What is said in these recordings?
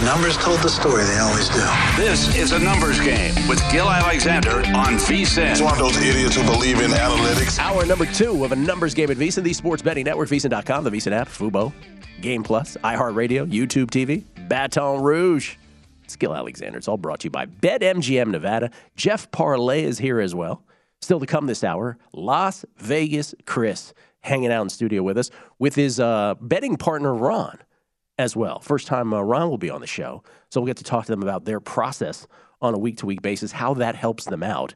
The numbers told the story, they always do. This is a numbers game with Gill Alexander on VSIN. It's one of those idiots who believe in analytics. Hour number two of a numbers game at VSIN, the sports betting network, VSIN.com, the VSIN app, Fubo, Game Plus, iHeartRadio, YouTube TV, Baton Rouge. It's Gill Alexander. It's all brought to you by BetMGM Nevada. Jeff Parlay is here as well. Still to come this hour, Las Vegas Cris hanging out in studio with us with his uh, betting partner, Ron as well. First time uh, Ron will be on the show, so we'll get to talk to them about their process on a week to week basis, how that helps them out.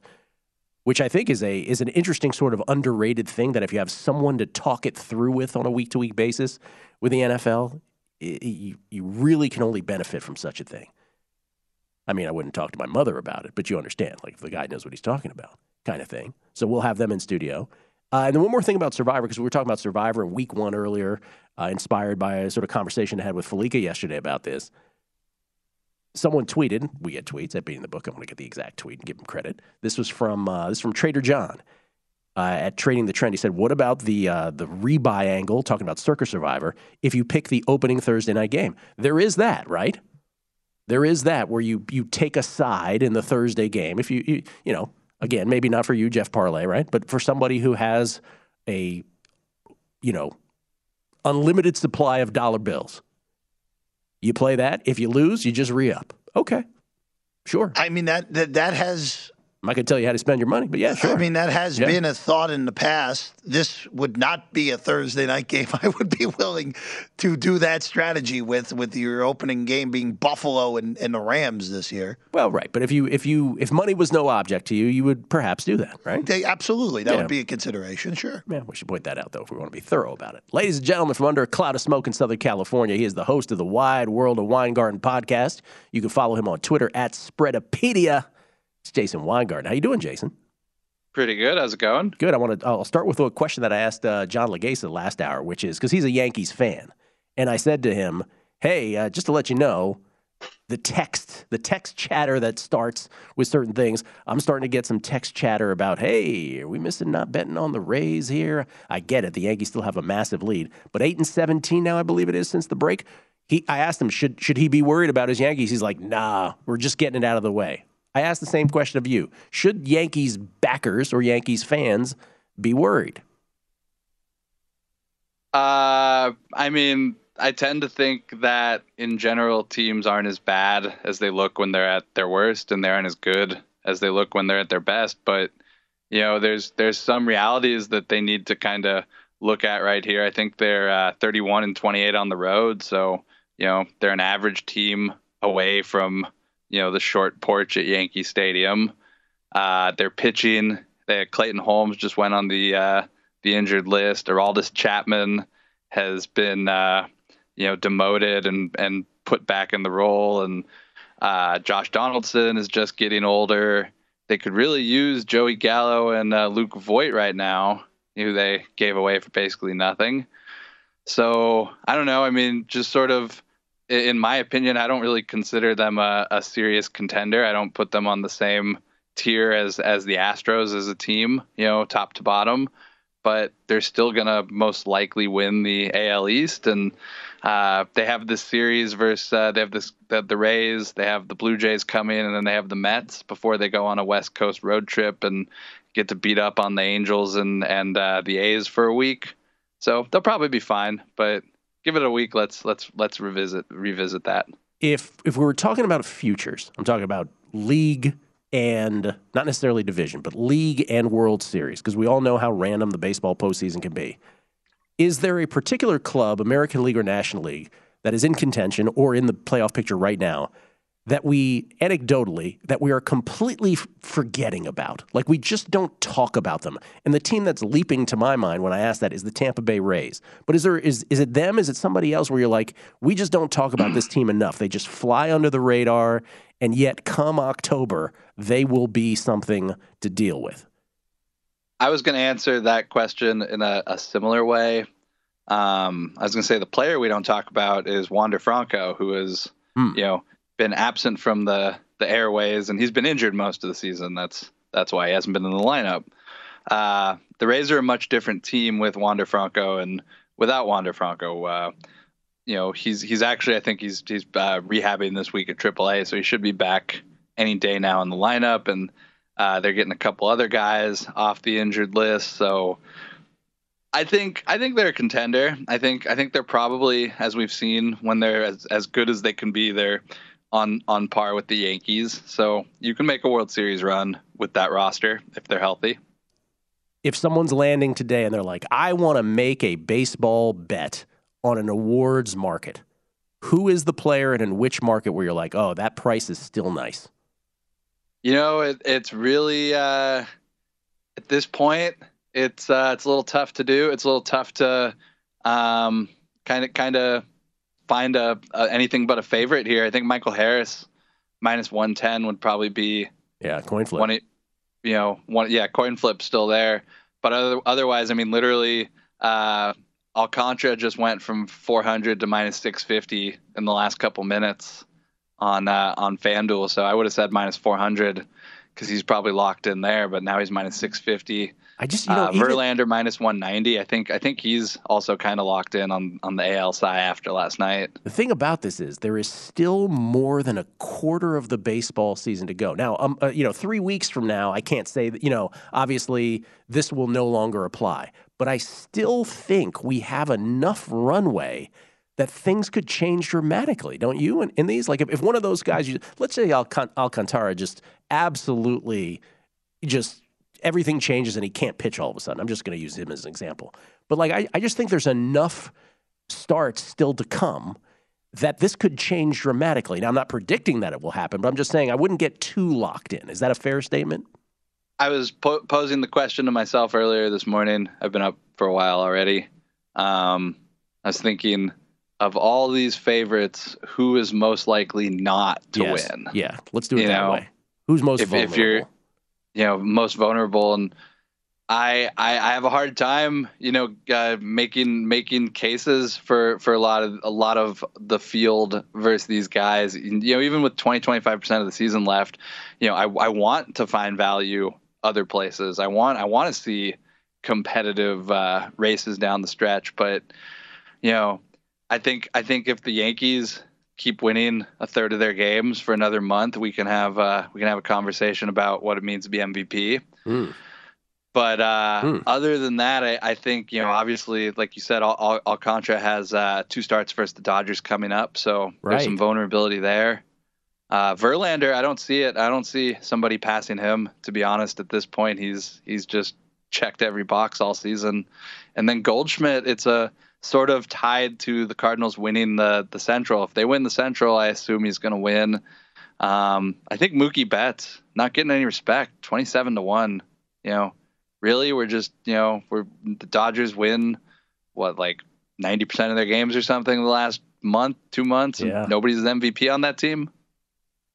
Which I think is a is an interesting sort of underrated thing that if you have someone to talk it through with on a week to week basis with the NFL, it, you, you really can only benefit from such a thing. I mean, I wouldn't talk to my mother about it, but you understand, like if the guy knows what he's talking about, kind of thing. So we'll have them in studio. Uh, and then one more thing about Survivor, because we were talking about Survivor in week one earlier, uh, inspired by a sort of conversation I had with Felica yesterday about this. Someone tweeted, we get tweets at Beating the Book. I'm going to get the exact tweet and give him credit. This was from uh, this from Trader John uh, at Trading the Trend. He said, "What about the uh, the rebuy angle? Talking about Circa Survivor. If you pick the opening Thursday night game, there is that, right? There is that where you you take a side in the Thursday game. If you you, you know." Again, maybe not for you, Jeff Parlay, right? But for somebody who has a, you know, unlimited supply of dollar bills, you play that. If you lose, you just re up. Okay, sure. I mean that that that has. Going to tell you how to spend your money, but yeah, sure. I mean that has Yeah. been a thought in the past. This would not be a Thursday night game. I would be willing to do that strategy with with your opening game being Buffalo and, and the Rams this year. Well, right. But if you if you if money was no object to you, you would perhaps do that, right? They, absolutely, that Yeah. would be a consideration. Sure. Yeah, we should point that out, though, if we want to be thorough about it. Ladies and gentlemen, from under a cloud of smoke in Southern California, he is the host of the Wide World of Weingarten podcast. You can follow him on Twitter at Spreadopedia. It's Jason Weingarten. How you doing, Jason? Pretty good. How's it going? Good. I want to. I'll start with a question that I asked uh, John Legasa last hour, which is because he's a Yankees fan, and I said to him, "Hey, uh, just to let you know, the text, the text chatter that starts with certain things, I'm starting to get some text chatter about, hey, are we missing not betting on the Rays here? I get it. The Yankees still have a massive lead, but eight and 17 now, I believe it is since the break. He, I asked him, should should he be worried about his Yankees? He's like, nah, we're just getting it out of the way. I ask the same question of you. Should Yankees backers or Yankees fans be worried? Uh, I mean, I tend to think that in general, teams aren't as bad as they look when they're at their worst, and they aren't as good as they look when they're at their best. But you know, there's there's some realities that they need to kind of look at right here. I think they're uh, 31 and 28 on the road, so you know they're an average team away from you know the short porch at Yankee Stadium. Uh, they're pitching. They, Clayton Holmes just went on the uh, the injured list. Aroldis Chapman has been uh, you know demoted and and put back in the role, and uh, Josh Donaldson is just getting older. They could really use Joey Gallo and uh, Luke Voit right now, who they gave away for basically nothing. So I don't know. I mean, just sort of, in my opinion, I don't really consider them a, a serious contender. I don't put them on the same tier as as the Astros as a team, you know, top to bottom. But they're still gonna most likely win the AL East, and uh, they have this series versus uh, they have this the, the Rays, they have the Blue Jays coming, and then they have the Mets before they go on a West Coast road trip and get to beat up on the Angels and and uh, the A's for a week. So they'll probably be fine, but give it a week. Let's let's let's revisit revisit that. if if we were talking about futures, I'm talking about league and not necessarily division, but league and World Series, because we all know how random the baseball postseason can be. Is there a particular club, American League or National League, that is in contention or in the playoff picture right now that we anecdotally that we are completely forgetting about. Like we just don't talk about them. And the team that's leaping to my mind when i ask that is the tampa bay rays. But is there is is it them? Is it somebody else where you're like we just don't talk about this team enough. They just fly under the radar and yet come october they will be something to deal with. I was going to answer that question in a, a similar way. Um, I was going to say the player we don't talk about is Wander Franco, who is, Hmm. you know been absent from the the airways, and he's been injured most of the season. That's that's why he hasn't been in the lineup. Uh, the Rays are a much different team with Wander Franco and without Wander Franco. Uh, you know, he's he's actually I think he's he's uh, rehabbing this week at AAA, so he should be back any day now in the lineup. And uh, they're getting a couple other guys off the injured list, so I think I think they're a contender. I think I think they're probably, as we've seen, when they're as, as good as they can be, they're on on par with the Yankees. So you can make a World Series run with that roster if they're healthy. if someone's landing today and they're like, I want to make a baseball bet on an awards market, who is the player and in which market where you're like, oh, that price is still nice? You know, it, it's really uh, at this point, it's uh, it's a little tough to do. It's a little tough to kind of kind of find a, a anything but a favorite here. I think Michael Harris minus one ten would probably be Yeah, coin flip. one. You know, one yeah, coin flip still there, but other, otherwise, I mean, literally, uh, Alcantara just went from 400 to minus 650 in the last couple minutes on uh, on FanDuel. So I would have said minus 400 because he's probably locked in there, but now he's minus 650. I just, you know, uh, even- Verlander minus 190. I think I think he's also kind of locked in on on the AL side after last night. The thing about this is there is still more than a quarter of the baseball season to go. Now, um, uh, you know, three weeks from now, I can't say that. You know, obviously this will no longer apply, but I still think we have enough runway that things could change dramatically, don't you? In, in these, like if, if one of those guys, you, let's say Alcan- Alcantara, just absolutely, just everything changes and he can't pitch all of a sudden. I'm just going to use him as an example, but like I, I just think there's enough starts still to come that this could change dramatically. Now, I'm not predicting that it will happen, but I'm just saying I wouldn't get too locked in. Is that a fair statement? I was po- posing the question to myself earlier this morning. I've been up for a while already. Um, I was thinking of all these favorites, who is most likely not to Yes. win? Yeah, let's do it You that know, way. Who's most if- if vulnerable? you're- You know, most vulnerable, and I, I, I have a hard time, you know, uh, making making cases for for a lot of a lot of the field versus these guys. You know, even with 20 25 percent of the season left, you know, I, I want to find value other places. I want I want to see competitive uh, races down the stretch, but you know, I think I think if the Yankees keep winning a third of their games for another month, we can have uh, we can have a conversation about what it means to be MVP. Hmm. But uh, Hmm. other than that, I, I think you know, obviously, like you said, Al- Al- Alcantara has uh, two starts versus the Dodgers coming up, so Right. there's some vulnerability there. Uh, Verlander, I don't see it. I don't see somebody passing him. To be honest, at this point, he's he's just checked every box all season. And then Goldschmidt, it's a sort of tied to the Cardinals winning the the Central. If they win the Central, I assume he's going to win. Um, I think Mookie Betts not getting any respect, twenty seven to one. You know, really, we're just you know we're the Dodgers win what like ninety percent of their games or something the last month, two months, and Yeah. nobody's an MVP on that team.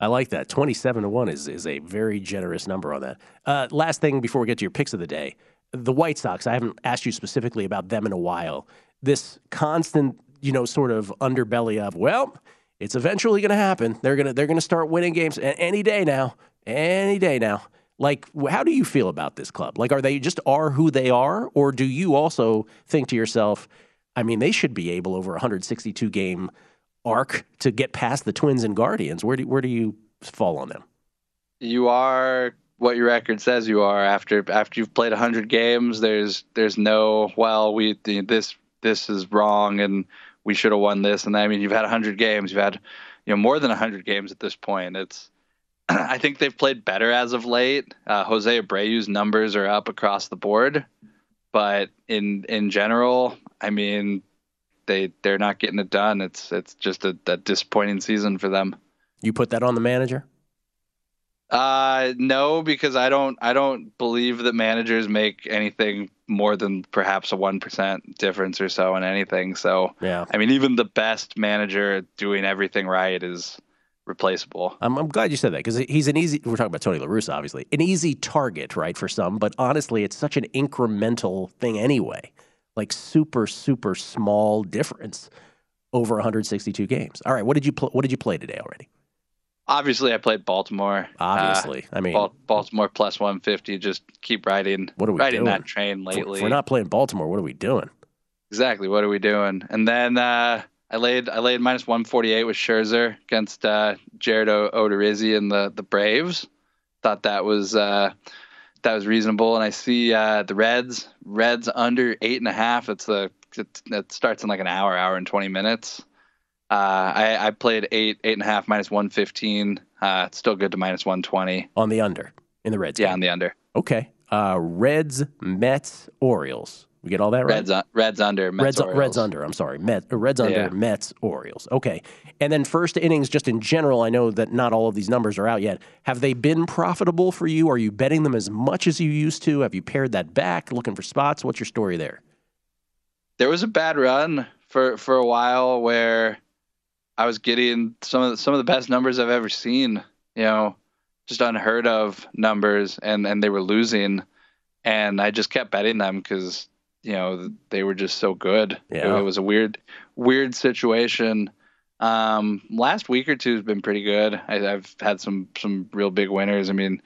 I like that. 27 to 1 is, is a very generous number on that. Uh, last thing before we get to your picks of the day the White Sox, I haven't asked you specifically about them in a while. This constant, you know, sort of underbelly of, well, it's eventually going to happen. They're going to they're going to start winning games any day now. Any day now. Like how do you feel about this club? Like are they just are who they are or do you also think to yourself, I mean, they should be able over a 162 game arc to get past the Twins and Guardians. Where do where do you fall on them? you are what your record says you are after after you've played 100 games there's there's no well we this this is wrong and we should have won this and. I mean you've had 100 games you've had you know more than 100 games at this point. It's I think they've played better as of late. Uh, Jose Abreu's numbers are up across the board, but in in general, I mean, they they're not getting it done. It's it's just a, a disappointing season for them. You put that on the manager? Uh, no, because I don't I don't believe that managers make anything more than perhaps a one percent difference or so in anything. So Yeah. I mean, even the best manager doing everything right is replaceable. I'm, I'm glad you said that because he's an easy. We're talking about Tony La Russa, obviously, an easy target, right, for some. But honestly, it's such an incremental thing anyway, like super, super small difference over 162 games. All right, what did you pl- what did you play today already? Obviously, I played Baltimore. Uh, Obviously, I mean, Bal- Baltimore plus 150. Just keep riding. What are we riding doing? that train if lately? we're not playing Baltimore, what are we doing? Exactly. What are we doing? And then uh, I laid I laid minus 148 with Scherzer against uh, Jared o- Odorizzi and the the Braves. Thought that was uh, that was reasonable. And I see uh, the Reds Reds under eight and a half. It's the it, it starts in like an hour, hour and 20 minutes. Uh, I, I played eight eight and a half minus 115. Uh, it's still good to minus 120. On the under in the Reds. Yeah, game. on the under. Okay. Uh, Reds, Mets, Orioles. We get all that right? Reds un- Reds under. Mets, Reds, Orioles. Reds under. I'm sorry, Met, uh, Reds under, Yeah. Mets, Orioles. Okay, and then first innings, just in general. I know that not all of these numbers are out yet. Have they been profitable for you? Are you betting them as much as you used to? Have you pared that back, looking for spots? What's your story there? there was a bad run for for a while where I was getting some of the, some of the best numbers I've ever seen. You know, just unheard of numbers, and and they were losing, and I just kept betting them because you know they were just so good. Yeah. It was a weird weird situation. Um, last week or two has been pretty good. I, I've had some some real big winners. I mean,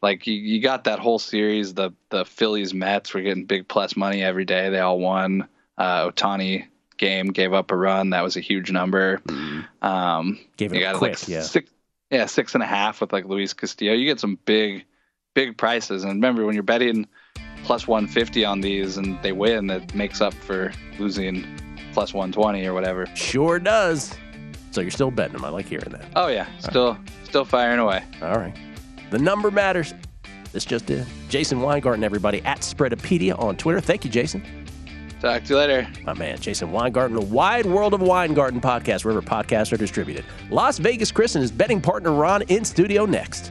like you, you got that whole series. The the Phillies Mets were getting big plus money every day. They all won. Uh, Ohtani game gave up a run. That was a huge number. Um, Gave it got quick, like yeah. six, yeah, six and a half with like Luis Castillo. You get some big, big prices. And remember, when you're betting plus 150 on these and they win, that makes up for losing plus 120 or whatever. Sure does. So you're still betting them. I like hearing that. Oh yeah, still, still firing away. All right. The number matters. This just did. Jason Weingarten, everybody, at Spreadopedia on Twitter. Thank you, Jason. Talk to you later. My man, Jason Weingarten, a wide world of Weingarten podcast, wherever podcasts are distributed. Las Vegas Cris and his betting partner Ron in studio next.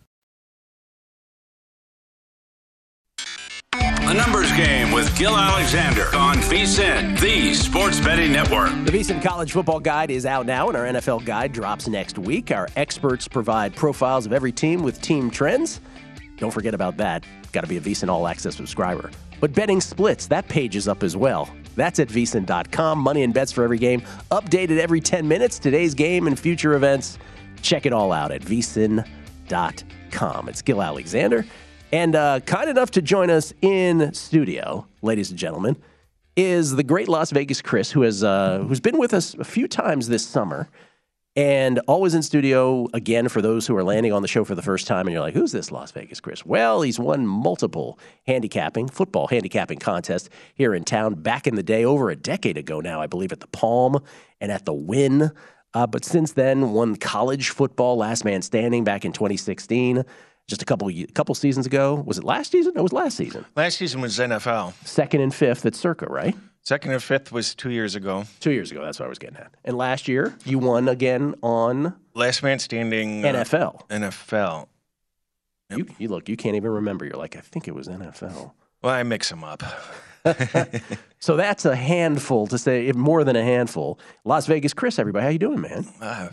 The Numbers Game with Gill Alexander on VSIN, the Sports Betting Network. The VSiN College Football Guide is out now, and our NFL Guide drops next week. Our experts provide profiles of every team with team trends. Don't forget about that. Got to be a VSiN All Access subscriber. But betting splits, that page is up as well. That's at VSiN.com. Money and bets for every game, updated every 10 minutes. Today's game and future events. Check it all out at VSiN.com. It's Gill Alexander. And uh, kind enough to join us in studio, ladies and gentlemen, is the great Las Vegas Cris, who has uh, who's been with us a few times this summer, and always in studio again for those who are landing on the show for the first time. And you're like, "Who's this Las Vegas Cris?" Well, he's won multiple handicapping football handicapping contests here in town back in the day, over a decade ago now, I believe, at the Palm and at the Wynn. Uh, but since then, won college football last man standing back in 2016. Just a couple ye- couple seasons ago, was it last season? No, it was last season. Last season was NFL. Second and fifth at Circa, right? Second and fifth was two years ago. Two years ago, that's what I was getting at. And last year, you won again on Last man standing. uh, NFL. NFL. You, you look, you can't even remember. You're like, I think it was NFL. Well, I mix them up. So that's a handful to say, more than a handful. Las Vegas, Cris, everybody, how you doing, man? Uh,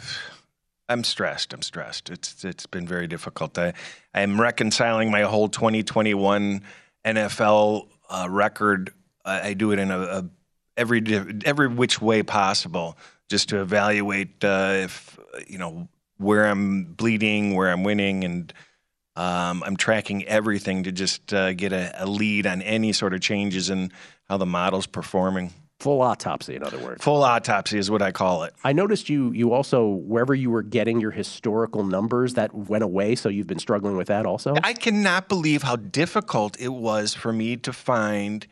I'm stressed. I'm stressed. It's it's been very difficult. I I'm reconciling my whole 2021 NFL uh, record. I, I do it in a, a every every which way possible, just to evaluate uh, if you know where I'm bleeding, where I'm winning, and um, I'm tracking everything to just uh, get a, a lead on any sort of changes in how the model's performing. Full autopsy, in other words. Full autopsy is what I call it. I noticed you you also wherever you were getting your historical numbers that went away, so you've been struggling with that also. I cannot believe how difficult it was for me to find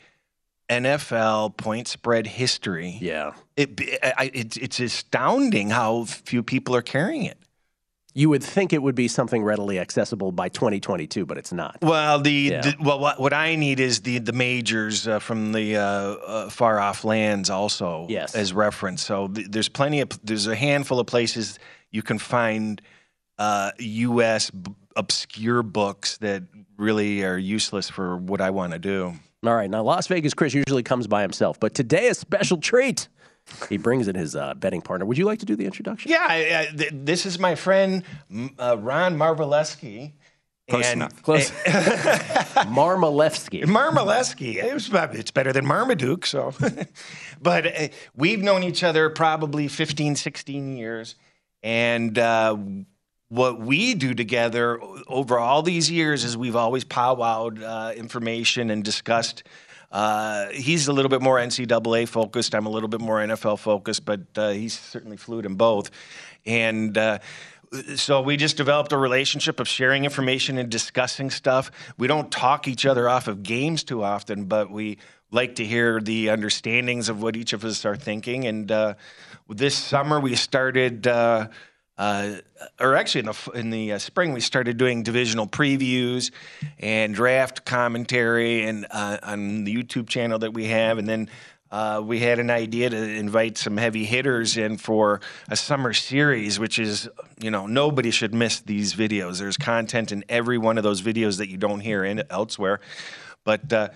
NFL point spread history. yeah, It, I, it's it's astounding how few people are carrying it. You would think it would be something readily accessible by 2022, but it's not. Well, the, Yeah. the well, what, what I need is the the majors uh, from the uh, uh, far off lands also Yes. as reference. So th- there's plenty of there's a handful of places you can find uh, U.S. B- obscure books that really are useless for what I want to do. All right, now Las Vegas Cris usually comes by himself, but today a special treat. He brings in his uh, betting partner. Would you like to do the introduction? Yeah, I, I, th- this is my friend uh, Ron Marveleski. Close and, enough. Close. Marmalefsky. Marmaleski. It was, it's better than Marmaduke, so. but uh, we've known each other probably 15, 16 years. And uh, what we do together over all these years is we've always powwowed uh, information and discussed. Uh, he's a little bit more NCAA focused. I'm a little bit more NFL focused, but uh, he's certainly fluid in both. And uh, so we just developed a relationship of sharing information and discussing stuff. We don't talk each other off of games too often, but we like to hear the understandings of what each of us are thinking. And uh, this summer we started. Uh, or actually, in the in the uh, spring, we started doing divisional previews and draft commentary, and uh, on the YouTube channel that we have, and then uh, we had an idea to invite some heavy hitters in for a summer series, which is, you know, nobody should miss these videos. There's content in every one of those videos that you don't hear in elsewhere. But uh,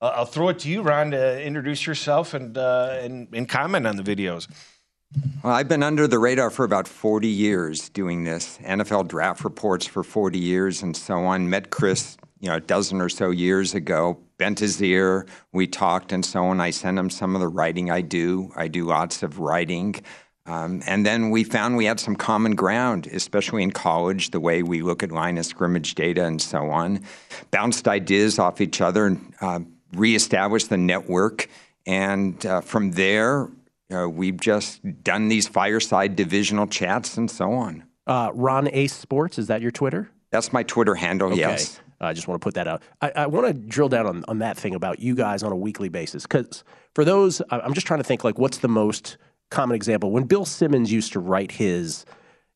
I'll I'll throw it to you, Ron, to introduce yourself and uh, and, and comment on the videos. Well, I've been under the radar for about 40 years doing this, NFL draft reports for 40 years and so on. Met Cris, you know, a dozen or so years ago, bent his ear, we talked and so on. I sent him some of the writing I do. I do lots of writing. Um, and then we found we had some common ground, especially in college, the way we look at line of scrimmage data and so on. Bounced ideas off each other and uh, reestablished the network. And uh, from there, uh, we've just done these fireside divisional chats and so on. Uh, Ron Ace Sports, is that your Twitter? That's my Twitter handle, yes. I just want to put that out. I, I want to drill down on, on that thing about you guys on a weekly basis. Because for those, I'm just trying to think like, what's the most common example? When Bill Simmons used to write his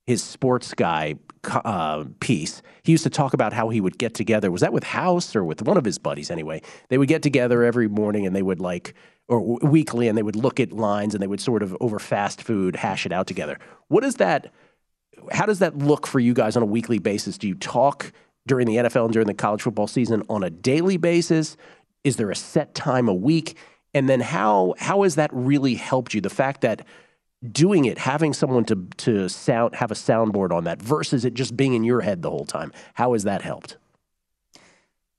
his sports guy uh, piece, he used to talk about how he would get together. Was that with House or with one of his buddies anyway? They would get together every morning and they would like, or w- weekly, and they would look at lines and they would sort of over fast food hash it out together. What is that? how does that look for you guys on a weekly basis? Do you talk during the NFL and during the college football season on a daily basis? Is there a set time a week? And then how how has that really helped you? The fact that doing it, having someone to to sound have a soundboard on that versus it just being in your head the whole time. How has that helped?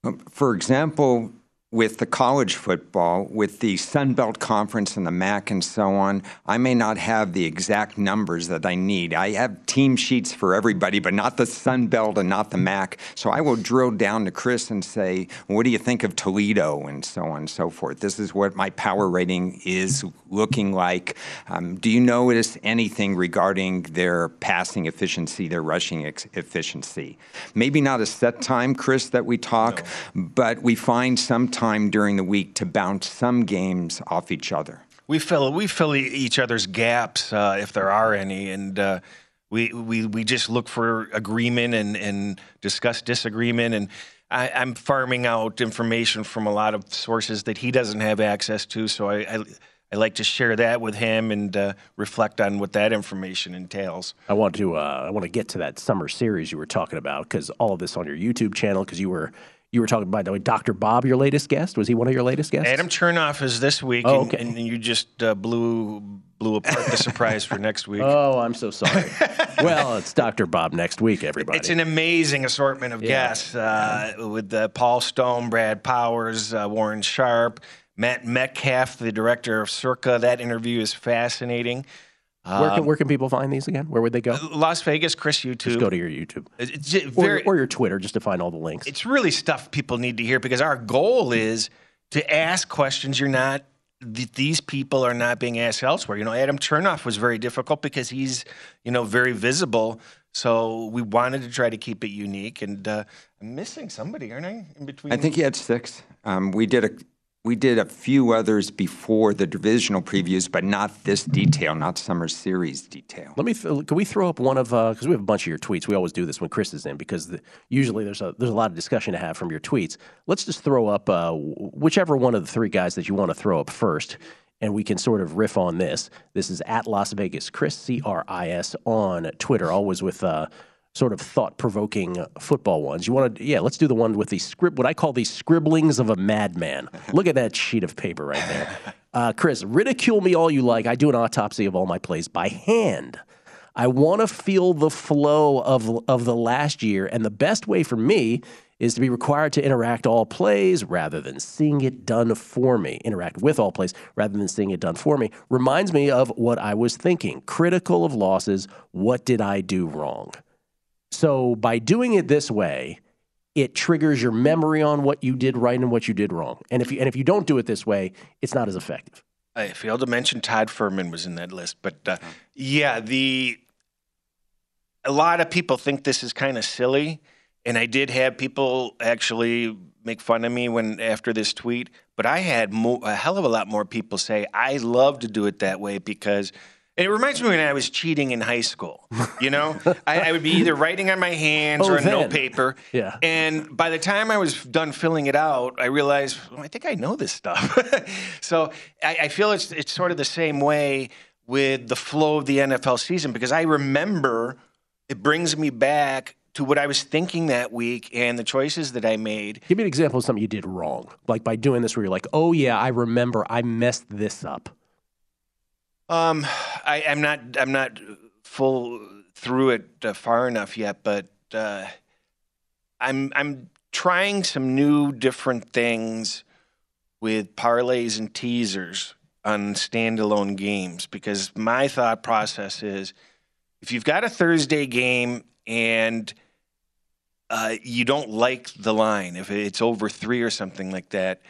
Um, For example, with the college football, with the Sun Belt Conference and the MAC and so on, I may not have the exact numbers that I need. I have team sheets for everybody, but not the Sun Belt and not the MAC. So I will drill down to Cris and say, what do you think of Toledo and so on and so forth. This is what my power rating is looking like. Um, do you notice anything regarding their passing efficiency, their rushing ex- efficiency? Maybe not a set time, Cris, that we talk, but we find some time during the week to bounce some games off each other. We fill we fill e- each other's gaps uh, if there are any, and uh, we we we just look for agreement and and discuss disagreement. And I, I'm farming out information from a lot of sources that he doesn't have access to. So I, I, I like to share that with him and uh, reflect on what that information entails. I want to uh, I want to get to that summer series you were talking about because all of this on your YouTube channel because you were you were talking about the way, Dr. Bob, your latest guest. Was he one of your latest guests? Adam Chernoff is this week, Oh, and- okay. and, you just uh, blew blew apart the surprise for next week. Oh, I'm so sorry. well, it's Dr. Bob next week, everybody. It's an amazing assortment of Yeah. guests uh, with uh, Paul Stone, Brad Powers, uh, Warren Sharp, Matt Metcalf, the director of Circa. That interview is fascinating. Where, can, where can people find these again? Where would they go? Las Vegas, Cris YouTube. Just go to your YouTube It's just or, very, or your Twitter just to find all the links. it's really stuff people need to hear because our goal is to ask questions you're not th- these people are not being asked elsewhere. You know, Adam Chernoff was very difficult because he's, you know, very visible. So we wanted to try to keep it unique. And uh, I'm missing somebody, aren't I? In between. I think he had six. Um, we did a we did a few others before the divisional previews, but not this detail, not summer series detail. Let me. Can we throw up one of because we have a bunch of your tweets. We always do this when Cris is in because the, usually there's a there's a lot of discussion to have from your tweets. Let's just throw up uh, whichever one of the three guys that you want to throw up first, and we can sort of riff on this. This is at Las Vegas Cris C R I S on Twitter, always with. Uh, Sort of thought-provoking football ones. You want to, yeah? Let's do the one with the script. What I call the scribblings of a madman. Look at that sheet of paper right there, uh, Cris. Ridicule me all you like. I do an autopsy of all my plays by hand. I want to feel the flow of of the last year, and the best way for me is to be required to interact all plays rather than seeing it done for me. Interact with all plays rather than seeing it done for me reminds me of what I was thinking. Critical of losses. What did I do wrong? So by doing it this way, it triggers your memory on what you did right and what you did wrong. And if you and if you don't do it this way, it's not as effective. I failed to mention Todd Fuhrman was in that list, but uh, yeah, the a lot of people think this is kind of silly, and I did have people actually make fun of me when after this tweet. But I had mo- a hell of a lot more people say I love to do it that way because. And it reminds me when I was cheating in high school. You know, I, I would be either writing on my hands Oh, or on note paper. Yeah. And by the time I was done filling it out, I realized well, I think I know this stuff. so I, I feel it's it's sort of the same way with the flow of the NFL season because I remember it brings me back to what I was thinking that week and the choices that I made. Give me an example of something you did wrong, like by doing this, where you're like, "Oh yeah, I remember, I messed this up." Um, I, I'm not I'm not full through it uh, far enough yet, but uh, I'm I'm trying some new different things with parlays and teasers on standalone games because my thought process is if you've got a Thursday game and uh, you don't like the line, if it's over three or something like that,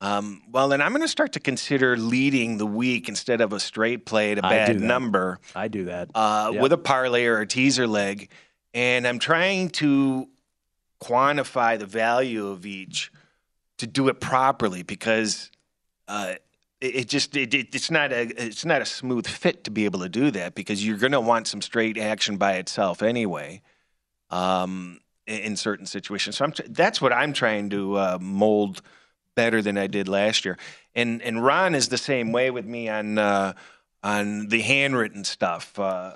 um, well, then I'm going to start to consider leading the week instead of a straight play at a bad number I do that. uh, Yep. with a parlay or a teaser leg, and I'm trying to quantify the value of each to do it properly because uh, it, it just it, it, it's not a it's not a smooth fit to be able to do that because you're going to want some straight action by itself anyway. Um, in, in certain situations, so I'm that's what I'm trying to uh, mold better than I did last year. And and Ron is the same way with me on uh, on the handwritten stuff. Uh,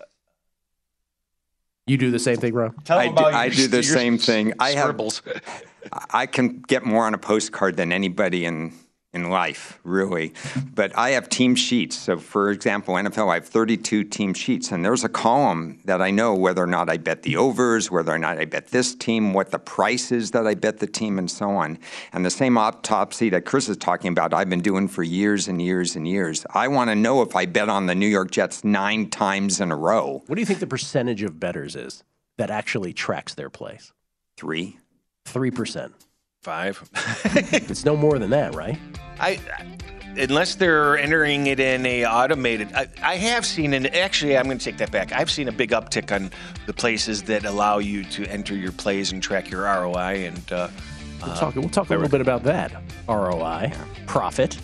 You do the same thing, Ron. tell I him do- about I your- do the same thing. I have- I can get more on a postcard than anybody in in life, really. But I have team sheets. So, for example, NFL, I have 32 team sheets, and there's a column that I know whether or not I bet the overs, whether or not I bet this team, what the price is that I bet the team, and so on. And the same autopsy that Cris is talking about, I've been doing for years and years and years. I want to know if I bet on the New York Jets nine times in a row. What do you think the percentage of betters is that actually tracks their plays? Three. Three percent. Five. It's no more than that, right? I, unless they're entering it in a automated. I, I have seen, and actually, I'm going to take that back. I've seen a big uptick on the places that allow you to enter your plays and track your ROI. And uh, We'll talk, we'll talk a little bit about that. ROI, profit.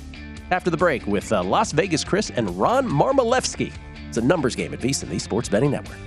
After the break with uh, Las Vegas Cris and Ron Marmalefsky. It's a numbers game at VSiN, the Sports Betting Network.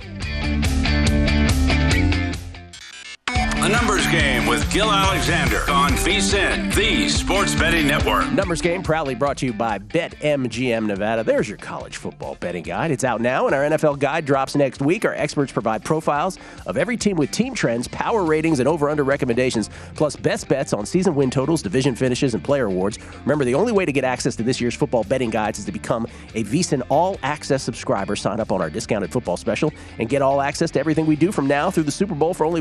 A numbers Game with Gill Alexander on VSIN, the Sports Betting Network. Numbers Game proudly brought to you by BetMGM Nevada. There's your college football betting guide. It's out now, and our NFL guide drops next week. Our experts provide profiles of every team with team trends, power ratings, and over under recommendations, plus best bets on season win totals, division finishes, and player awards. Remember, the only way to get access to this year's football betting guides is to become a VSIN All Access subscriber. Sign up on our discounted football special and get all access to everything we do from now through the Super Bowl for only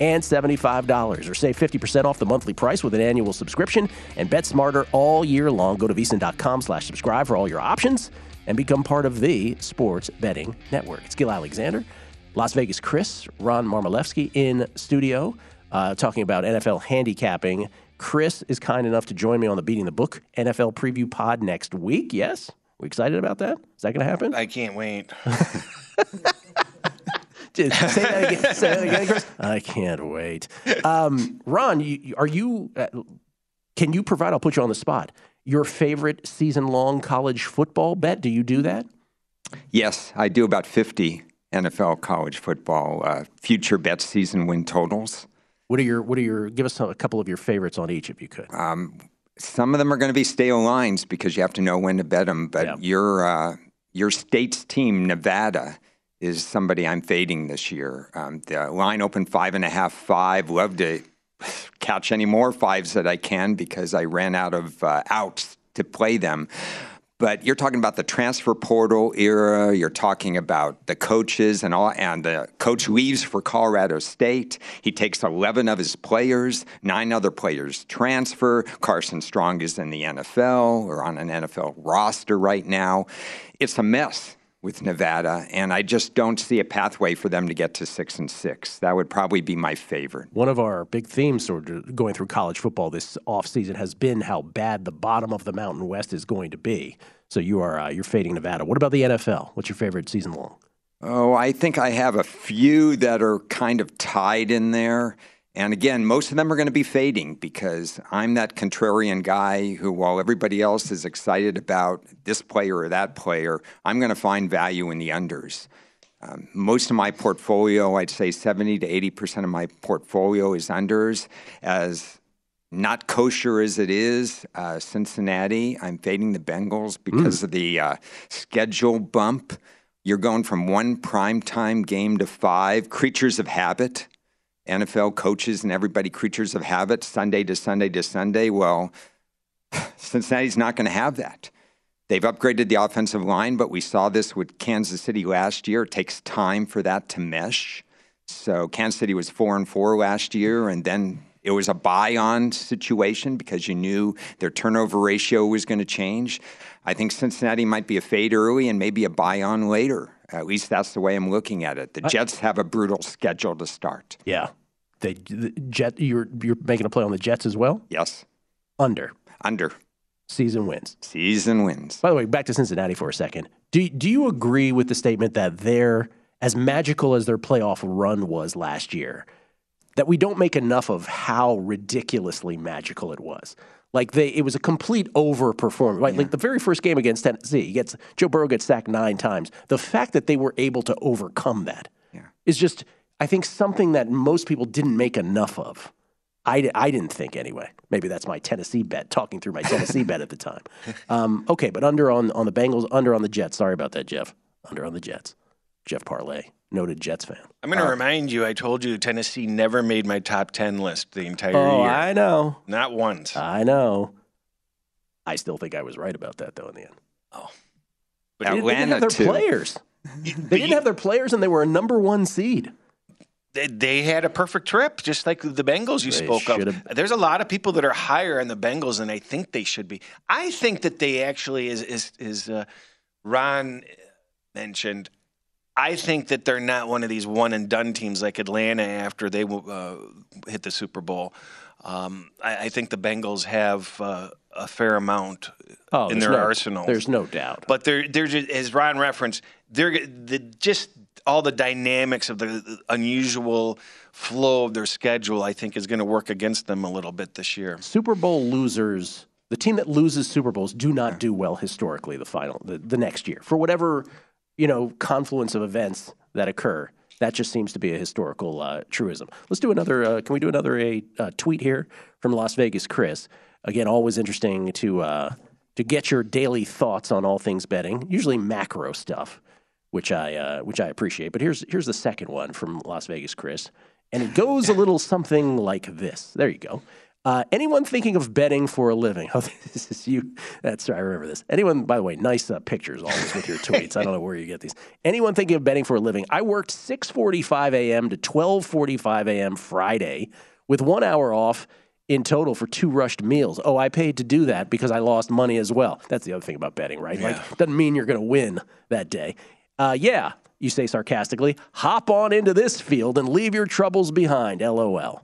$175 or save 50% off the monthly price with an annual subscription and bet smarter all year long. Go to vsin.com slash subscribe for all your options and become part of the Sports Betting Network. It's Gill Alexander, Las Vegas Cris, Ron Marmalewski in studio uh, talking about NFL handicapping. Cris is kind enough to join me on the Beating the Book NFL preview pod next week. Yes? We excited about that? Is that going to happen? I can't wait. Say that again. Say that again, Cris. I can't wait. Um, Ron, you, are you? Uh, can you provide? I'll put you on the spot. Your favorite season-long college football bet? Do you do that? Yes, I do about 50 NFL college football uh, future bet season win totals. What are your? What are your? Give us a couple of your favorites on each, if you could. Some of them are going to be stale lines because you have to know when to bet them. But Yeah. your uh, your state's team, Nevada, is somebody I'm fading this year. Um, the line opened five and a half, five. Love to catch any more fives that I can because I ran out of uh, outs to play them. But you're talking about the transfer portal era. You're talking about the coaches and all. And the coach leaves for Colorado State. He takes 11 of his players. Nine other players transfer. Carson Strong is in the NFL or on an NFL roster right now. It's a mess with Nevada, and I just don't see a pathway for them to get to six and six. That would probably be my favorite. One of our big themes sort of going through college football this offseason has been how bad the bottom of the Mountain West is going to be. So you are uh, you're fading Nevada. What about the NFL? What's your favorite season long? Oh, I think I have a few that are kind of tied in there. And again, most of them are going to be fading because I'm that contrarian guy who, while everybody else is excited about this player or that player, I'm going to find value in the unders. Um, most of my portfolio, I'd say 70 to 80% of my portfolio is unders. As not kosher as it is, uh, Cincinnati, I'm fading the Bengals because of the uh, schedule bump. You're going from one primetime game to five. Creatures of habit. NFL coaches and everybody creatures of habit, Sunday to Sunday to Sunday. Well, Cincinnati's not going to have that. They've upgraded the offensive line, but we saw this with Kansas City last year. It takes time for that to mesh. So Kansas City was four and four last year, and then it was a buy-on situation because you knew their turnover ratio was going to change. I think Cincinnati might be a fade early and maybe a buy-on later. At least that's the way I'm looking at it. The uh, Jets have a brutal schedule to start. Yeah, they the Jet. You're you're making a play on the Jets as well. Yes, Under under season wins. season wins. By the way, back to Cincinnati for a second. Do do you agree with the statement that they're as magical as their playoff run was last year? That we don't make enough of how ridiculously magical it was. Like they, it was a complete overperformance. Right? Like the very first game against Tennessee, he gets Joe Burrow gets sacked nine times. The fact that they were able to overcome that is Yeah. just, I think, something that most people didn't make enough of. I, I didn't think anyway. Maybe that's my Tennessee bet, talking through my Tennessee bet at the time. Um, okay, but under on, on the Bengals, under on the Jets. Sorry about that, Jeff. Under on the Jets. Jeff Parlay, noted Jets fan. I'm going to remind you, I told you Tennessee never made my top 10 list the entire Oh, year. I know. Not once. I know. I still think I was right about that, though, in the end. Oh. But They didn't, they didn't have their too. players. They didn't have their players, and they were a number one seed. they, they had a perfect trip, just like the Bengals you They spoke of. should've- There's a lot of people that are higher on the Bengals than I think they should be. I think that they actually, is is is uh, Ron mentioned. I think that they're not one of these one and done teams like Atlanta after they uh, hit the Super Bowl. Um, I, I think the Bengals have uh, a fair amount Oh, in their no- arsenal. There's no doubt. But they're they're just, as Ron referenced, they're the, just all the dynamics of the, unusual flow of their schedule. I think is going to work against them a little bit this year. Super Bowl losers, the team that loses Super Bowls, do not do well historically. The final, the, the next year, for whatever you know confluence of events that occur, That just seems to be a historical uh, truism. Let's do another. Uh, can we do another a uh, tweet here from Las Vegas, Cris? Again, always interesting to uh, to get your daily thoughts on all things betting. Usually macro stuff, which I uh, which I appreciate. But here's here's the second one from Las Vegas, Cris, and it goes a little something like this. There you go. Uh, anyone thinking of betting for a living? Oh, this is you. That's right. I remember this. Anyone, by the way, nice uh, pictures always with your tweets. I don't know where you get these. Anyone thinking of betting for a living? I worked 6:45 a.m. to 12:45 a.m. Friday, with one hour off in total for two rushed meals. Oh, I paid to do that because I lost money as well. That's the other thing about betting, right? Like, doesn't mean you're going to win that day. Uh, yeah, you say sarcastically. Hop on into this field and leave your troubles behind. LOL.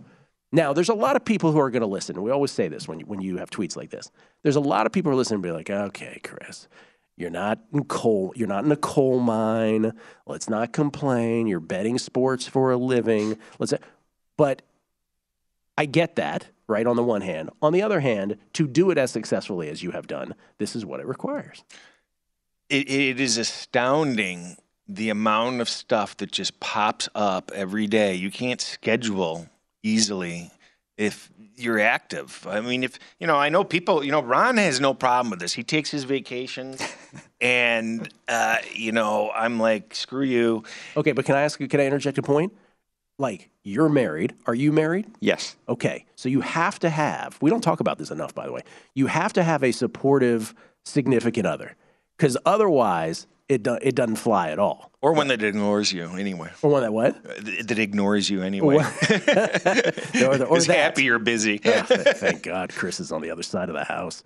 Now, there's a lot of people who are going to listen. We always say this when you, when you have tweets like this. There's a lot of people who are listening and be like, okay, Cris, you're not in coal. You're not in a coal mine. Let's not complain. You're betting sports for a living. Let's. But I get that, right? On the one hand, on the other hand, to do it as successfully as you have done, this is what it requires. It, it is astounding the amount of stuff that just pops up every day. You can't schedule easily if you're active. I mean, if you know, I know people. You know, Ron has no problem with this. He takes his vacations, and uh, you know, I'm like, screw you. Okay, but can I ask? You? Can I interject a point? Like, you're married. Are you married? Yes. Okay, so you have to have. We don't talk about this enough, by the way. You have to have a supportive, significant other, because otherwise, it do, it doesn't fly at all. Or one that ignores you anyway. Or one that what? Th- That ignores you anyway. or, the, or Is that. happy you're busy. Th- thank God, Cris is on the other side of the house.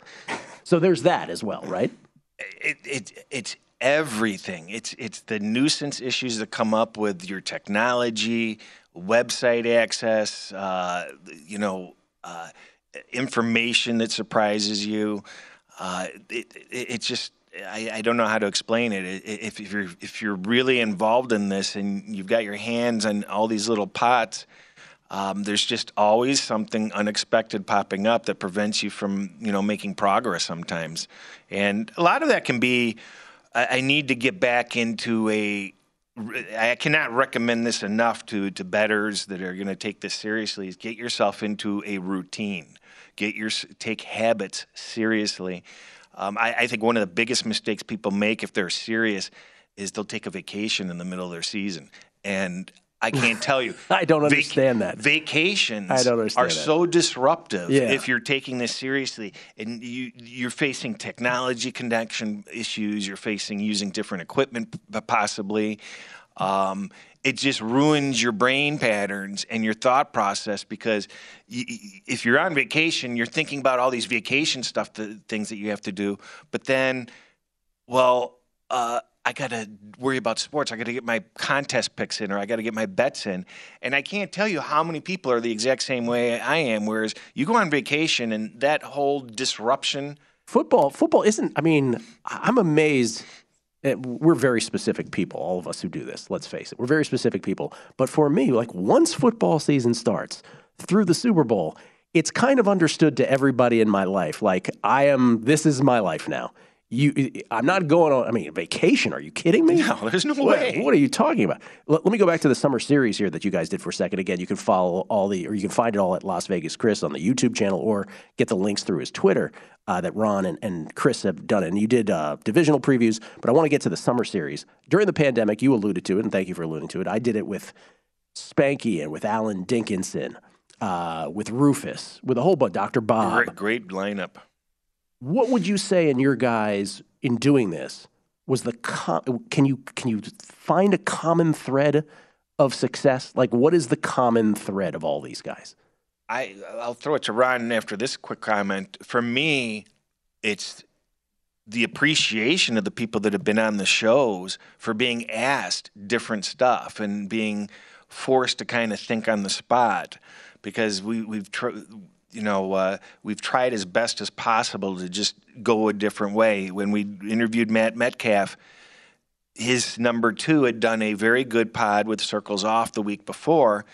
So there's that as well, right? it, it it's everything. It's it's the nuisance issues that come up with your technology, website access, uh, you know, uh, information that surprises you. Uh, it, it, it's just I, I don't know how to explain it. If, if you're if you're really involved in this and you've got your hands on all these little pots, um, there's just always something unexpected popping up that prevents you from you know making progress sometimes. And a lot of that can be i, I need to get back into a i cannot recommend this enough to to betters that are going to take this seriously is get yourself into a routine. Get your take habits seriously um, I, I think one of the biggest mistakes people make if they're serious is they'll take a vacation in the middle of their season and I can't tell you. I don't Vac- understand that. Vacations I don't understand are that. so disruptive Yeah. if you're taking this seriously, and you you're facing technology connection issues. You're facing using different equipment, possibly. Um, it just ruins your brain patterns and your thought process because if you're on vacation, you're thinking about all these vacation stuff, the things that you have to do, but then well, uh, I got to worry about sports. I got to get my contest picks in, or I got to get my bets in. And I can't tell you how many people are the exact same way I am. Whereas you go on vacation, and that whole disruption. Football, football isn't. I mean, I'm amazed. We're very specific people, all of us who do this. Let's face it, we're very specific people. But for me, like once football season starts through the Super Bowl, it's kind of understood to everybody in my life. Like I am. This is my life now. You, I'm not going on. I mean, vacation? Are you kidding me? No, there's no What- way. What are you talking about? Let, let me go back to the summer series here that you guys did for a second. Again, you can follow all the, or you can find it all at Las Vegas Cris on the YouTube channel, or get the links through his Twitter uh, that Ron and, and Cris have done. It. And you did uh, divisional previews, but I want to get to the summer series. During the pandemic, you alluded to it, and thank you for alluding to it. I did it with Spanky and with Alan Dinkinson, uh, with Rufus, with a whole bunch, Dr. Bob. Great, great lineup. What would you say in your guys in doing this was the com- can you can you find a common thread of success? Like what is the common thread of all these guys? I I'll throw it to Ron after this quick comment. For me, it's the appreciation of the people that have been on the shows for being asked different stuff and being forced to kind of think on the spot because we we've tr- you know uh, we've tried as best as possible to just go a different way. When we interviewed Matt Metcalf, his number two had done a very good pod with Circles Off the week before,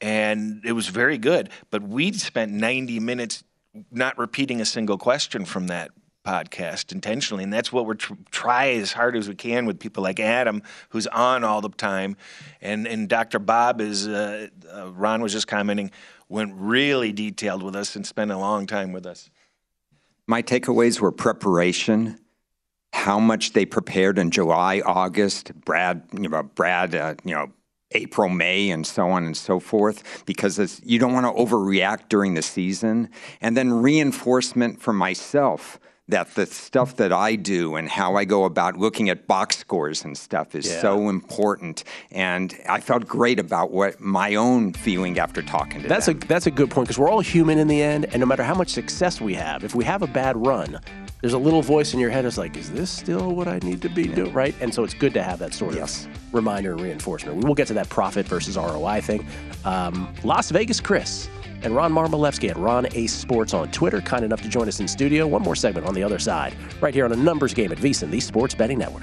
and it was very good. But we'd spent 90 minutes not repeating a single question from that podcast intentionally, and that's what we're tr- as hard as we can with people like Adam, who's on all the time, and and Dr. Bob is uh, uh, Ron was just commenting went really detailed with us and spent a long time with us. My takeaways were preparation, how much they prepared in July, August, Brad, you know, Brad, uh, you know, April, May, and so on and so forth, because you don't want to overreact during the season. And then reinforcement for myself that the stuff that I do and how I go about looking at box scores and stuff is yeah. so important. And I felt great about what my own feeling after talking to that's them. a that's a good point because we're all human in the end, and no matter how much success we have, if we have a bad run, there's a little voice in your head that's like, "Is this still what I need to be yeah. doing?" Right? And so it's good to have that sort yes. of reminder and reinforcement. We will get to that profit versus ROI thing. Um, Las Vegas, Cris and Ron Marmalefsky at Ron Ace Sports on Twitter, kind enough to join us in studio. One more segment on the other side, right here on a numbers game at VSiN, the Sports Betting Network.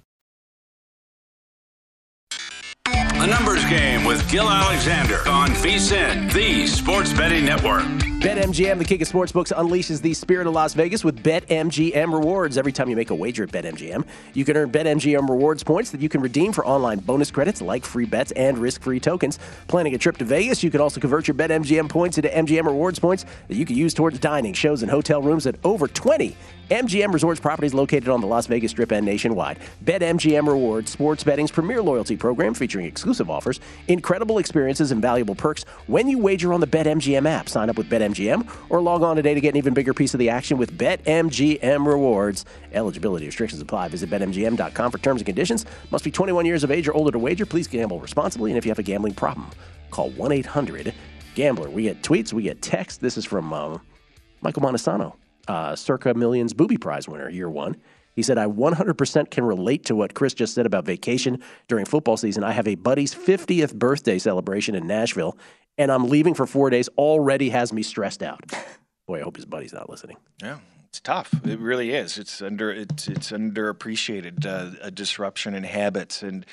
A numbers game with Gill Alexander on VSiN, the Sports Betting Network. BetMGM, the king of sportsbooks, unleashes the spirit of Las Vegas with BetMGM rewards. Every time you make a wager at BetMGM, you can earn BetMGM rewards points that you can redeem for online bonus credits like free bets and risk-free tokens. Planning a trip to Vegas, you can also convert your BetMGM points into MGM rewards points that you can use towards dining, shows, and hotel rooms at over 20 MGM Resorts properties located on the Las Vegas Strip and nationwide. BetMGM Rewards, sports betting's premier loyalty program featuring exclusive offers, incredible experiences, and valuable perks when you wager on the BetMGM app. Sign up with BetMGM or log on today to get an even bigger piece of the action with BetMGM Rewards. Eligibility restrictions apply. Visit BetMGM.com for terms and conditions. Must be 21 years of age or older to wager. Please gamble responsibly, and if you have a gambling problem, call 1 800 Gambler. We get tweets, we get texts. This is from uh, Michael Montesano uh, Circa Millions Booby Prize winner, year one. He said, I 100% can relate to what Cris just said about vacation during football season. I have a buddy's 50th birthday celebration in Nashville, and I'm leaving for four days. Already has me stressed out. Boy, I hope his buddy's not listening. Yeah, it's tough. It really is. It's under it's it's underappreciated uh, a disruption in habits. And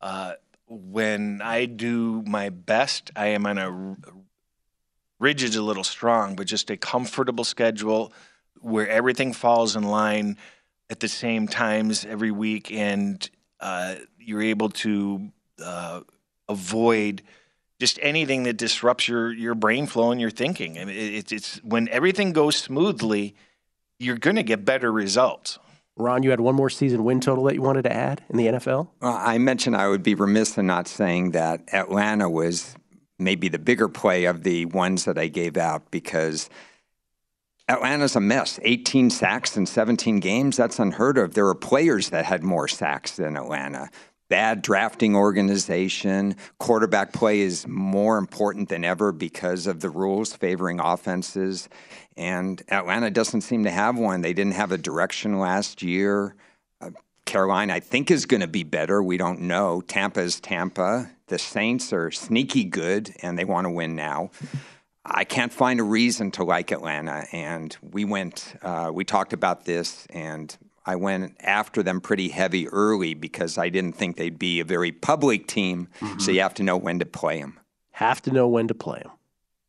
uh, when I do my best, I am on a rigid's a little strong, but just a comfortable schedule where everything falls in line at the same times every week, and uh, you're able to uh, avoid just anything that disrupts your your brain flow and your thinking. I mean, it's it's when everything goes smoothly, you're going to get better results. Ron, you had one more season win total that you wanted to add in the NFL? Well, I mentioned I would be remiss in not saying that Atlanta was maybe the bigger play of the ones that I gave out because Atlanta's a mess. 18 sacks in 17 games, that's unheard of. There are players that had more sacks than Atlanta. Bad drafting organization. Quarterback play is more important than ever because of the rules favoring offenses. And Atlanta doesn't seem to have one. They didn't have a direction last year. Uh, Carolina, I think, is going to be better. We don't know. Tampa is Tampa. The Saints are sneaky good, and they want to win now. I can't find a reason to like Atlanta. And we went, uh, we talked about this, and I went after them pretty heavy early because I didn't think they'd be a very public team. Mm-hmm. So you have to know when to play them. Have to know when to play them.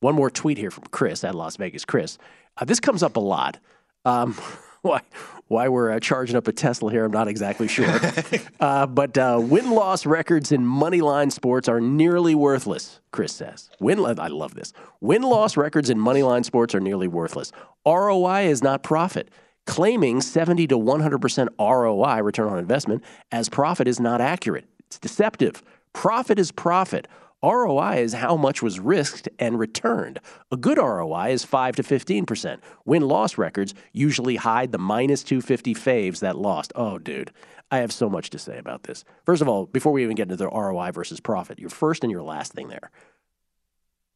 One more tweet here from Cris at Las Vegas. Cris, uh, this comes up a lot. Um, why why we're uh, charging up a Tesla here, I'm not exactly sure. uh, but uh, win loss records in money line sports are nearly worthless. Cris says. Win. I love this. Win loss records in money line sports are nearly worthless. ROI is not profit. Claiming 70 to 100% ROI, return on investment, as profit is not accurate. It's deceptive. Profit is profit. ROI is how much was risked and returned. A good ROI is 5 to 15%. Win loss records usually hide the minus 250 faves that lost. Oh, dude, I have so much to say about this. First of all, before we even get into the ROI versus profit, your first and your last thing there.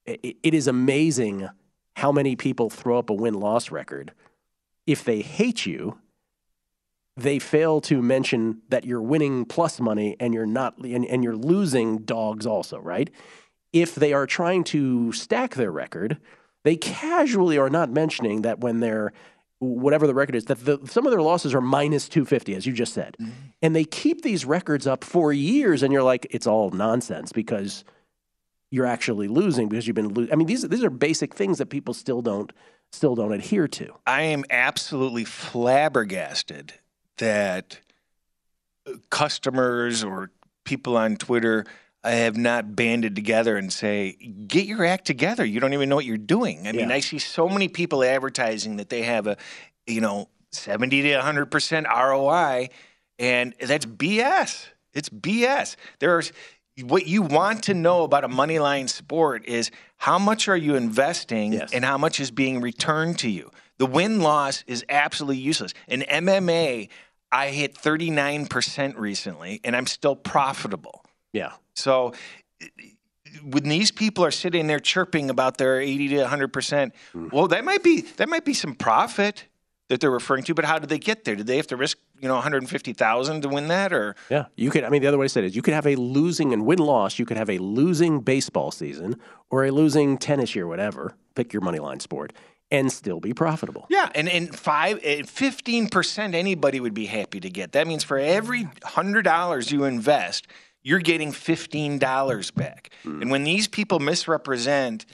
it, it is amazing how many people throw up a win loss record. If they hate you, they fail to mention that you're winning plus money and you're not and, and you're losing dogs also, right? If they are trying to stack their record, they casually are not mentioning that when they're whatever the record is that the, some of their losses are minus 250 as you just said mm-hmm. and they keep these records up for years and you're like it's all nonsense because you're actually losing because you've been losing i mean these, these are basic things that people still don't still don't adhere to i am absolutely flabbergasted that customers or people on Twitter have not banded together and say, get your act together. You don't even know what you're doing. I mean, I see so many people advertising that they have a, you know, 70 to 100% ROI, and that's BS. It's BS. There's what you want to know about a money line sport is how much are you investing yes. and how much is being returned to you. The win loss is absolutely useless. In MMA, I hit 39% recently and I'm still profitable. Yeah. So when these people are sitting there chirping about their 80 to 100%, mm. well that might be that might be some profit that they're referring to, but how did they get there? Did they have to risk, you know, 150,000 to win that or Yeah, you could I mean the other way to say it is you could have a losing and win loss, you could have a losing baseball season or a losing tennis year whatever, pick your money line sport and still be profitable. Yeah, and and five, fifteen percent anybody would be happy to get. That means for every hundred dollars you invest, you're getting fifteen dollars back. Mm. And when these people misrepresent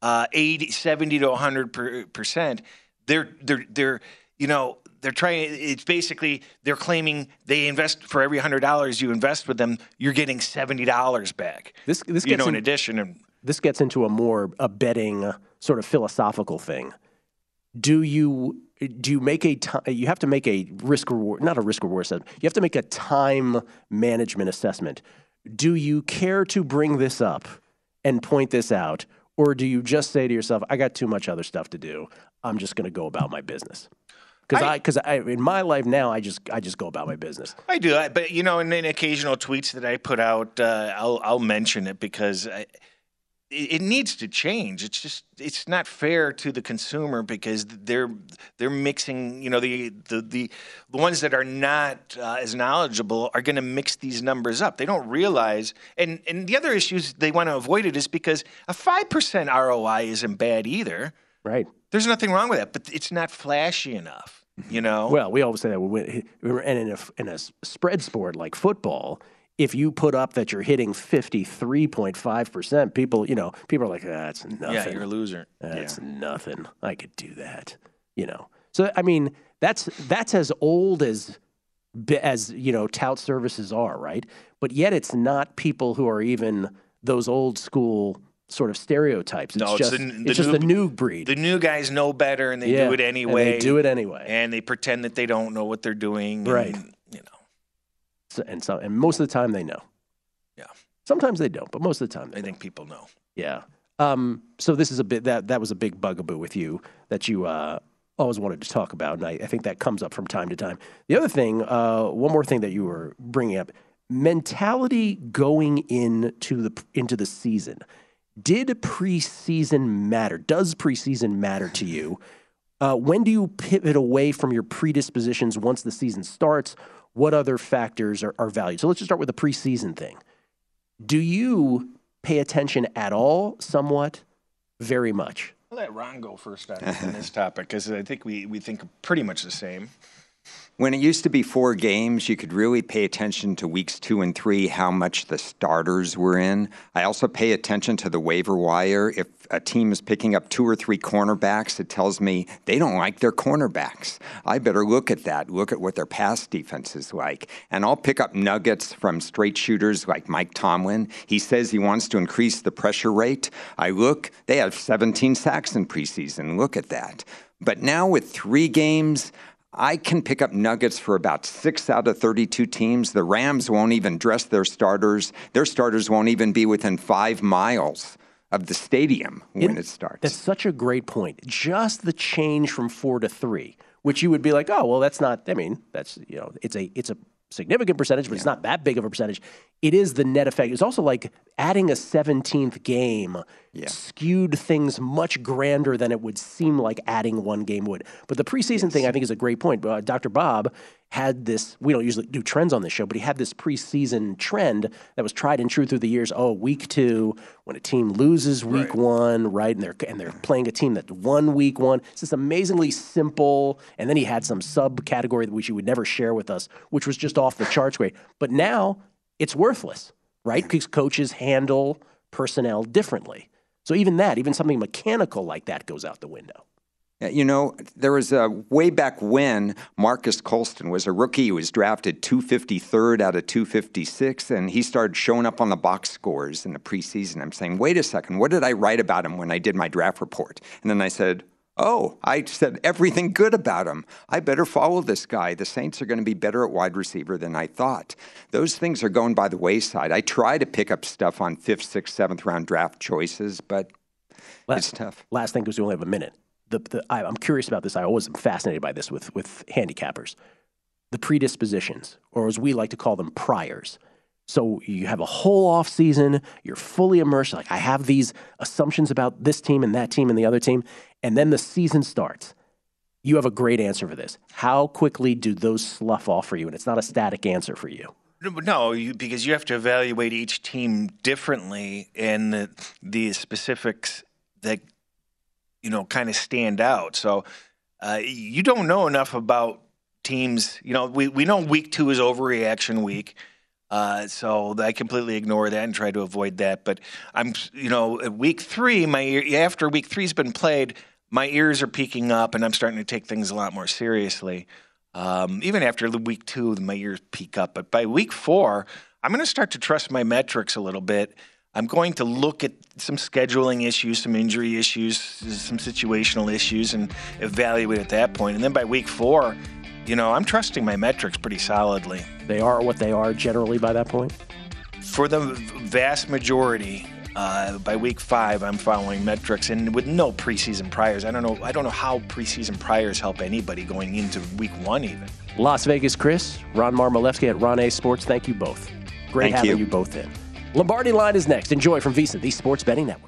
uh, 80, 70 to hundred percent, they're they're they're you know they're trying. It's basically they're claiming they invest for every hundred dollars you invest with them, you're getting seventy dollars back. This this you know in, in addition. And, this gets into a more a betting uh, sort of philosophical thing. Do you do you make a time? You have to make a risk reward, not a risk reward assessment. You have to make a time management assessment. Do you care to bring this up and point this out, or do you just say to yourself, "I got too much other stuff to do. I'm just going to go about my business." because I because I, I, in my life now I just I just go about my business. I do, but you know, in, in occasional tweets that I put out, uh, I'll I'll mention it because I, it needs to change. It's just it's not fair to the consumer because they're they're mixing. You know the the the, the ones that are not uh, as knowledgeable are going to mix these numbers up. They don't realize. And and the other issues they want to avoid it is because a five percent ROI isn't bad either. Right. There's nothing wrong with that, but it's not flashy enough. You know. Well, we always say that. And in a in a spread sport like football if you put up that you're hitting 53.5%, people, you know, people are like, ah, that's nothing. Yeah, you're a loser. That's yeah. nothing. I could do that, you know. So, I mean, that's that's as old as as, you know, tout services are, right? But yet it's not people who are even those old school sort of stereotypes. It's no, just, it's, the, the it's just new, the new breed. The new guys know better and they yeah, do it anyway. they do it anyway. And they pretend that they don't know what they're doing. Right. And. So, and so, and most of the time they know. Yeah. Sometimes they don't, but most of the time I know. think people know. Yeah. Um, so this is a bit that that was a big bugaboo with you that you uh, always wanted to talk about, and I, I, think that comes up from time to time. The other thing, uh, one more thing that you were bringing up, mentality going into the into the season. Did preseason matter? Does preseason matter to you? Uh, when do you pivot away from your predispositions once the season starts? What other factors are, are valued? So let's just start with the preseason thing. Do you pay attention at all, somewhat, very much? I'll let Ron go first on, this topic because I think we, we think pretty much the same. When it used to be four games, you could really pay attention to weeks two and three, how much the starters were in. I also pay attention to the waiver wire. If a team is picking up two or three cornerbacks, it tells me they don't like their cornerbacks. I better look at that, look at what their pass defense is like. And I'll pick up nuggets from straight shooters like Mike Tomlin. He says he wants to increase the pressure rate. I look, they have 17 sacks in preseason. Look at that. But now with three games, I can pick up nuggets for about six out of 32 teams. The Rams won't even dress their starters. Their starters won't even be within five miles of the stadium when it, it starts. That's such a great point. Just the change from four to three, which you would be like, oh, well, that's not, I mean, that's, you know, it's a, it's a significant percentage, but yeah. it's not that big of a percentage. It is the net effect. It's also like adding a 17th game yeah. skewed things much grander than it would seem like adding one game would. But the preseason yes. thing, I think, is a great point. Uh, Dr. Bob had this, we don't usually do trends on this show, but he had this preseason trend that was tried and true through the years. Oh, week two, when a team loses week right. one, right? And they're, and they're playing a team that won week one. It's this amazingly simple. And then he had some subcategory which he would never share with us, which was just off the charts great. But now it's worthless, right? Because coaches handle personnel differently. So even that, even something mechanical like that goes out the window. Uh, you know, there was a way back when Marques Colston was a rookie. He was drafted 253rd out of 256, and he started showing up on the box scores in the preseason. I'm saying, wait a second, what did I write about him when I did my draft report? And then I said, oh, I said everything good about him. I better follow this guy. The Saints are going to be better at wide receiver than I thought. Those things are going by the wayside. I try to pick up stuff on fifth, sixth, seventh round draft choices, but last, it's tough. Last thing, because we only have a minute the, the I, am curious about this. I always am fascinated by this with with handicappers, the predispositions, or as we like to call them, priors. So you have a whole off season, you're fully immersed. Like I have these assumptions about this team and that team and the other team, and then the season starts. You have a great answer for this. How quickly do those slough off for you? And it's not a static answer for you. No, you, because you have to evaluate each team differently and the, the specifics that you know, kind of stand out. So uh, you don't know enough about teams. You know, we, we know week two is overreaction week. Uh, so I completely ignore that and try to avoid that. But I'm, you know, week three, my ear, after week three's been played, my ears are peaking up and I'm starting to take things a lot more seriously. Um, even after the week two, my ears peak up. But by week four, I'm going to start to trust my metrics a little bit I'm going to look at some scheduling issues, some injury issues, some situational issues, and evaluate at that point. And then by week four, you know, I'm trusting my metrics pretty solidly. They are what they are generally by that point? For the vast majority, uh, by week five, I'm following metrics, and with no preseason priors. I don't know. I don't know how preseason priors help anybody going into week one, even. Las Vegas, Cris, Ron Marmalefsky at Ron A Sports. Thank you both. Great Thank having you. you both in. Lombardi line is next. Enjoy from VSiN, the Sports Betting Network.